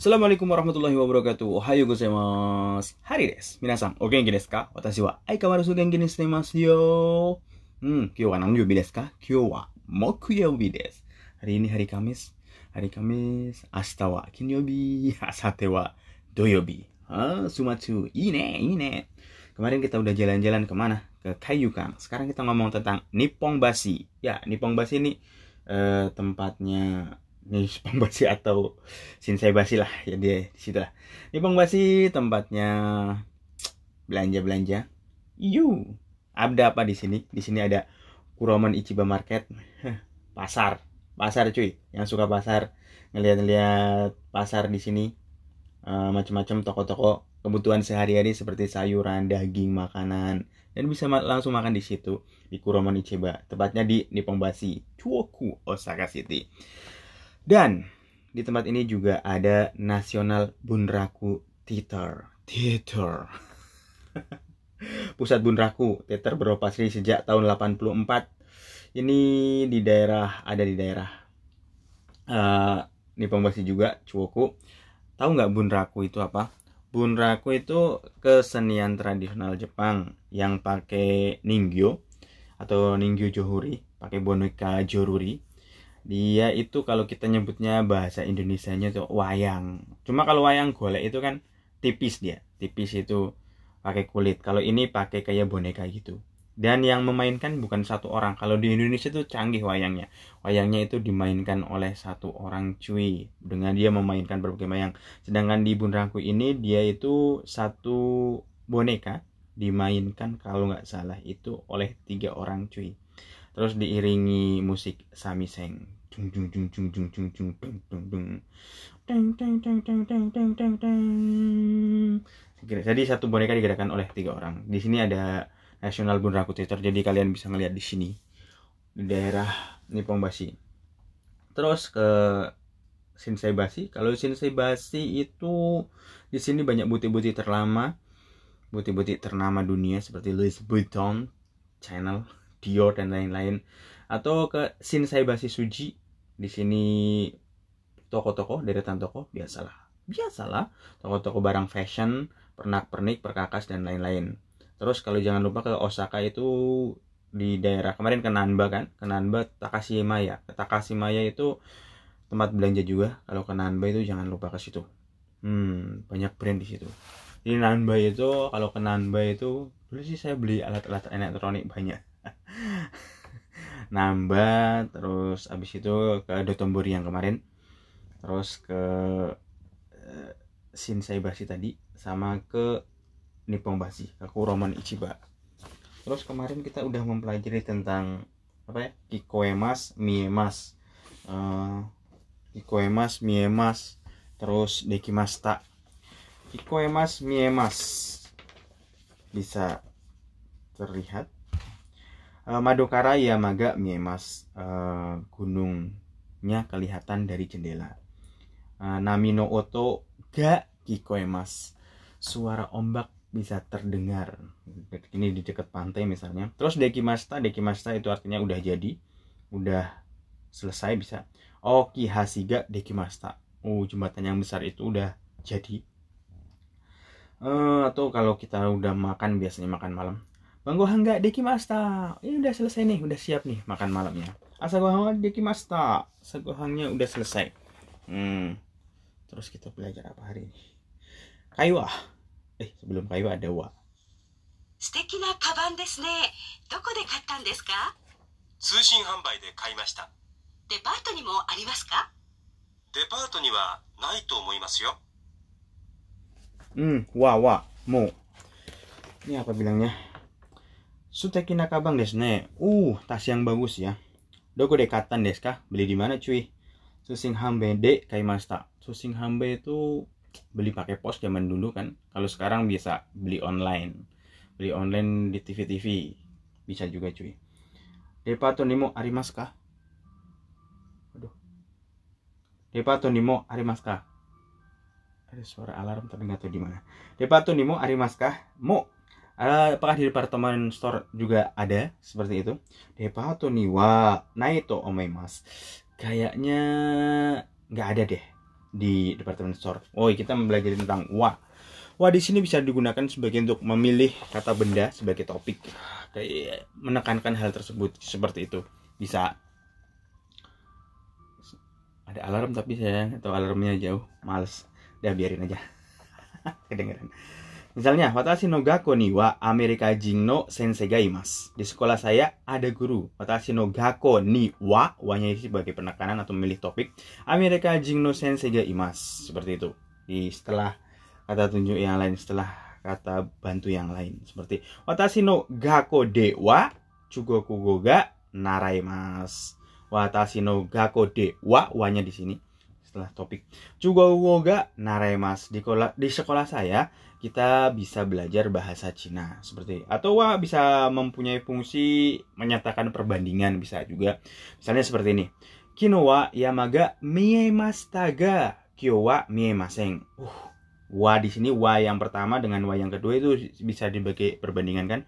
Assalamualaikum warahmatullahi wabarakatuh. Ohayo gozaimasu. Hari desu. Minasan, o genki desu ka? Watashi wa aikawarazu genki ni shite yo. Hmm, kyou wa nanyobi desu ka? Kyou wa mokuyobi desu. Hari ini hari Kamis. Hari Kamis, ashita wa kinyobi, asate wa doyobi. Ah, sumatsu. Ine, ine. Kemarin kita udah jalan-jalan ke mana? Ke Kayukan. Sekarang kita ngomong tentang Nippon Bashi. Ya, Nippon Bashi ini eh, tempatnya nih Basi atau Shinsei Basi lah ya dia di situ lah. Nippon Basi tempatnya belanja belanja Yu. Ada apa di sini? Di sini ada Kuroman Ichiba Market. Pasar. Pasar cuy. Yang suka pasar ngeliat-ngeliat pasar di sini. Uh, macam-macam toko-toko kebutuhan sehari-hari seperti sayuran daging makanan. Dan bisa ma langsung makan di situ di Kuroman Ichiba. Tepatnya di Nippon Basi Chuoku Osaka City dan di tempat ini juga ada National Bunraku Theater. Theater. Pusat Bunraku Theater beroperasi sejak tahun 84. Ini di daerah ada di daerah uh, Nippon Bashi juga Chuoku. Tahu nggak Bunraku itu apa? Bunraku itu kesenian tradisional Jepang yang pakai ningyo atau ningyo johuri, pakai boneka joruri dia itu kalau kita nyebutnya bahasa Indonesianya tuh wayang. Cuma kalau wayang golek itu kan tipis dia. Tipis itu pakai kulit. Kalau ini pakai kayak boneka gitu. Dan yang memainkan bukan satu orang. Kalau di Indonesia tuh canggih wayangnya. Wayangnya itu dimainkan oleh satu orang cuy dengan dia memainkan berbagai wayang. Sedangkan di Bunraku ini dia itu satu boneka dimainkan kalau nggak salah itu oleh tiga orang cuy terus diiringi musik samiseng dung dung dung dung dung dung dung dung dung dung deng deng deng deng deng deng deng deng jadi satu boneka digerakkan oleh tiga orang. Di sini ada National Bunraku Theater jadi kalian bisa ngeliat di sini. Di daerah Nippon Bashi terus ke Shinsei Bashi kalau Shinsei Bashi itu di sini banyak butik-butik terlama butik-butik ternama dunia seperti Louis Vuitton Channel Dior dan lain-lain. Atau ke Shinsaibashi Suji. Di sini toko-toko deretan toko biasalah. Biasalah toko-toko barang fashion pernak-pernik perkakas dan lain-lain. Terus kalau jangan lupa ke Osaka itu di daerah kemarin ke Nanba kan? Ke Nanba Takashimaya. Ke Takashimaya itu tempat belanja juga. Kalau ke Nanba itu jangan lupa ke situ. Hmm banyak brand di situ. Di Nanba itu kalau ke Nanba itu dulu sih saya beli alat-alat elektronik banyak nambah terus abis itu ke Dotonbori yang kemarin. Terus ke uh, Shinsei Bashi tadi sama ke Nippon Bashi ke Kuroman Ichiba. Terus kemarin kita udah mempelajari tentang apa ya Kikoemas Miemas. Uh, Kikoemas Miemas terus Dekimasta. Kikoemas Miemas. Bisa terlihat uh, Madokara Yamaga Miemas uh, gunungnya kelihatan dari jendela. Uh, Namino Oto ga Kikoemas. Suara ombak bisa terdengar. Ini di dekat pantai misalnya. Terus Dekimasta Dekimasta itu artinya udah jadi udah selesai bisa. Oki Hasiga Dekimasta oh jembatan yang besar itu udah jadi. Uh, atau kalau kita udah makan biasanya makan malam Bang Gohan nggak dekimasta. Ini udah selesai nih, udah siap nih makan malamnya. Asa Gohan dekimasta. Asa Gohannya udah selesai. Hmm. Terus kita belajar apa hari ini? Kaiwa. Eh, sebelum kaiwa ada wa. 素敵なカバンですね。どこで買ったんですか通信販売で買いました。デパートにもありますかデパートにはないと思いますよ。 Hmm, wa wa mo. Ini apa bilangnya? Suteki nakabang desu ne. Uh, tas yang bagus ya. Doko dekatan desu ka? Beli di mana cuy? Susing hambe de kaimasta. Susing hambe itu beli pakai pos zaman dulu kan. Kalau sekarang bisa beli online. Beli online di TV-TV. Bisa juga cuy. Depato nimo arimasu ka? Aduh. Depato nimo arimasu ka? Ada suara alarm tapi nggak tahu di mana. Depato nimo arimasu ka? Mo apakah di departemen store juga ada seperti itu? Depato ni wa naito omaimasu. Kayaknya nggak ada deh. di department store. Oh, kita mempelajari tentang wa. Wa di sini bisa digunakan sebagai untuk memilih kata benda sebagai topik. Kayak menekankan hal tersebut seperti itu. Bisa ada alarm tapi saya atau alarmnya jauh, males. Udah biarin aja. Kedengeran. Misalnya, watashi no gakko ni wa Amerika jin no sensei ga imasu. Di sekolah saya ada guru. Watashi no gakko ni wa, wa-nya ini sebagai penekanan atau memilih topik. Amerika jin no sensei ga imasu. Seperti itu. Di setelah kata tunjuk yang lain, setelah kata bantu yang lain. Seperti watashi no gakko de wa chugoku ga naraimasu. Watashi no gakko de wa, wa-nya di sini setelah topik. Chugoku ga naraimasu. Di sekolah, di sekolah saya kita bisa belajar bahasa Cina seperti atau wah bisa mempunyai fungsi menyatakan perbandingan bisa juga misalnya seperti ini kino wa yamaga miemastaga kyo wa miemaseng uh wa di sini wa yang pertama dengan wa yang kedua itu bisa dibagi perbandingan kan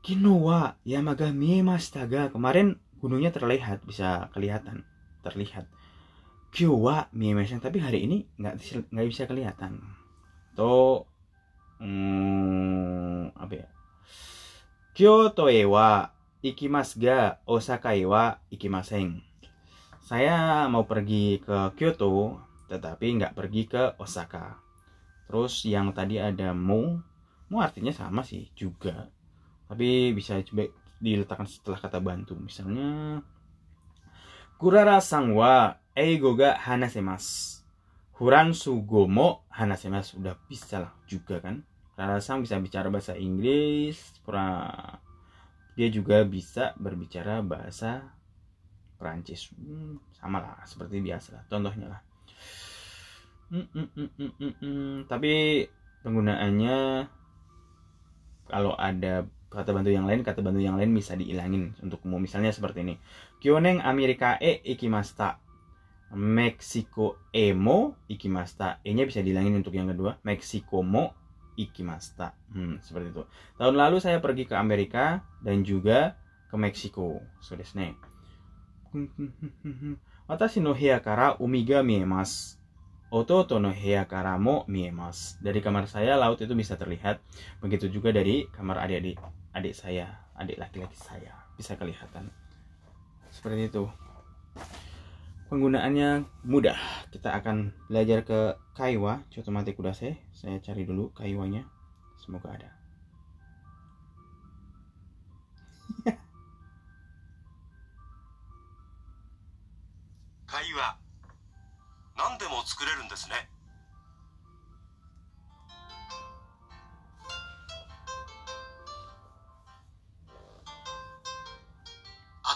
kino wa yamaga miemastaga kemarin gunungnya terlihat bisa kelihatan terlihat kyo wa miemaseng tapi hari ini nggak nggak bisa kelihatan. To hmm, apa ya? Kyoto e wa ikimasu ga Osaka e wa ikimaseng saya mau pergi ke Kyoto tetapi nggak pergi ke Osaka. Terus yang tadi ada mo mo artinya sama sih juga. Tapi bisa coba diletakkan setelah kata bantu. Misalnya kurara sang wa eigo ga hanasemasu Huran Sugomo Hanasemas. Udah bisa lah juga kan. Rara Sang bisa bicara bahasa Inggris pra dia juga bisa berbicara bahasa Perancis. Hmm, sama lah seperti biasa lah contohnya lah. Hmm, hmm, hmm, hmm, hmm, hmm. tapi penggunaannya kalau ada kata bantu yang lain kata bantu yang lain bisa diilangin untuk umum. Misalnya seperti ini. Kyoneng Amerika e ikimasta Meksiko emo ikimasta. E-nya bisa dilangin untuk yang kedua. Meksiko mo ikimasta. Hmm, seperti itu. Tahun lalu saya pergi ke Amerika dan juga ke Meksiko. So desu ne. Watashi no heya kara umi ga miemasu. Ototo no heya kara mo miemasu. Dari kamar saya laut itu bisa terlihat. Begitu juga dari kamar adik-adik adik saya, adik laki-laki saya bisa kelihatan. Seperti itu penggunaannya mudah kita akan belajar ke kaiwa mati kudase saya cari dulu kaiwanya semoga ada kaiwa 何でも作れるんですね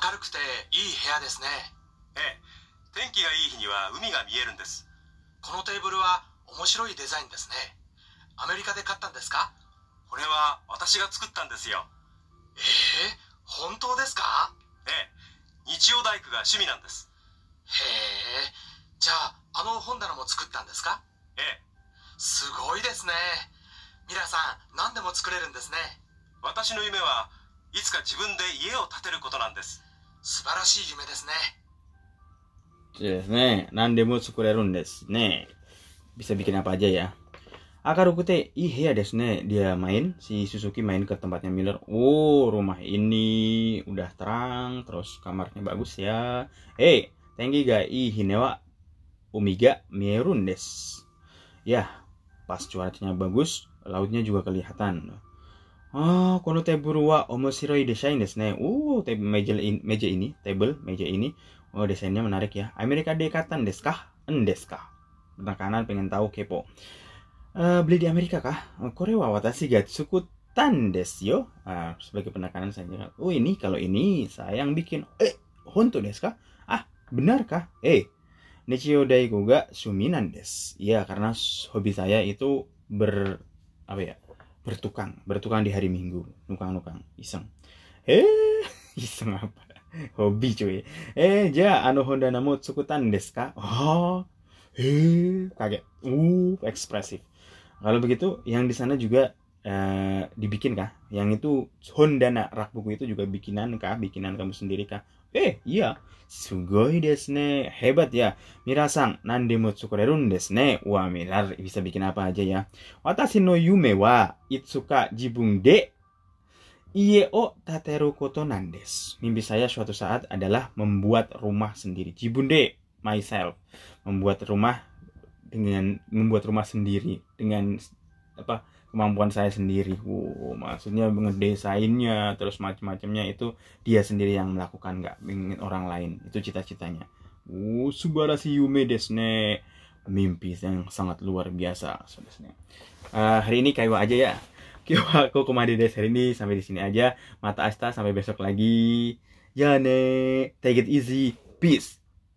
明るくていい部屋ですねええ 天気がいい日には海が見えるんです。このテーブルは面白いデザインですね。アメリカで買ったんですか？これは私が作ったんですよ。ええ本当ですか？ええ。日曜大工が趣味なんです。へえじゃああの本棚も作ったんですか？ええ。すごいですね。ミラさん何でも作れるんですね。私の夢はいつか自分で家を建てることなんです。素晴らしい夢ですね Yes, ne. Nandemo tsukurerun desu ne. Bisa bikin apa aja ya. Akaruku te iya desu ne. Dia main, si Suzuki main ke tempatnya Miller. Oh, rumah ini udah terang, terus kamarnya bagus ya. Eh, tengi ga i hinewa umiga mierun des. Ya, pas cuacanya bagus, lautnya juga kelihatan. Ah, kono teburu wa omoshiroi desain desu ne. Uh, ini, meja ini, table, meja ini Oh desainnya menarik ya. Amerika dekatan deskah? Endeskah? Penekanan pengen tahu kepo. Uh, beli di Amerika kah? Korea watashi ga tsukutan desu yo. Uh, sebagai penekanan saya Oh ini kalau ini saya yang bikin. Eh, honto desu Ah, benarkah? Eh, Nichio Daigo ga suminan des. Iya, karena hobi saya itu ber apa ya? Bertukang, bertukang di hari Minggu, nukang-nukang, iseng. Eh, iseng apa? hobi cuy. Eh ja ano honda namo tsukutan desu ka oh eh kaget. Uh ekspresif. Kalau begitu yang di sana juga eh, dibikin kah? Yang itu Honda rak buku itu juga bikinan kah? Bikinan kamu sendiri kah Eh, iya. Sugoi desu ne. Hebat ya. Minasan, nandemo tsukurerun desu ne. Wah, Mirar bisa bikin apa aja ya. Watashi no yume wa itsuka jibun de ie o tateru koto nandes. Mimpi saya suatu saat adalah membuat rumah sendiri. Jibun de, myself. Membuat rumah dengan membuat rumah sendiri dengan apa kemampuan saya sendiri. Wow, maksudnya ngedesainnya terus macam-macamnya itu dia sendiri yang melakukan nggak ingin orang lain. Itu cita-citanya. Oh, subarashi yume desu ne. Mimpi yang sangat luar biasa. sebenarnya. Eh, hari ini kayak aja ya. Kyo aku kemari des hari ini sampai di sini aja. Mata asta sampai besok lagi. Ya ne, take it easy. Peace.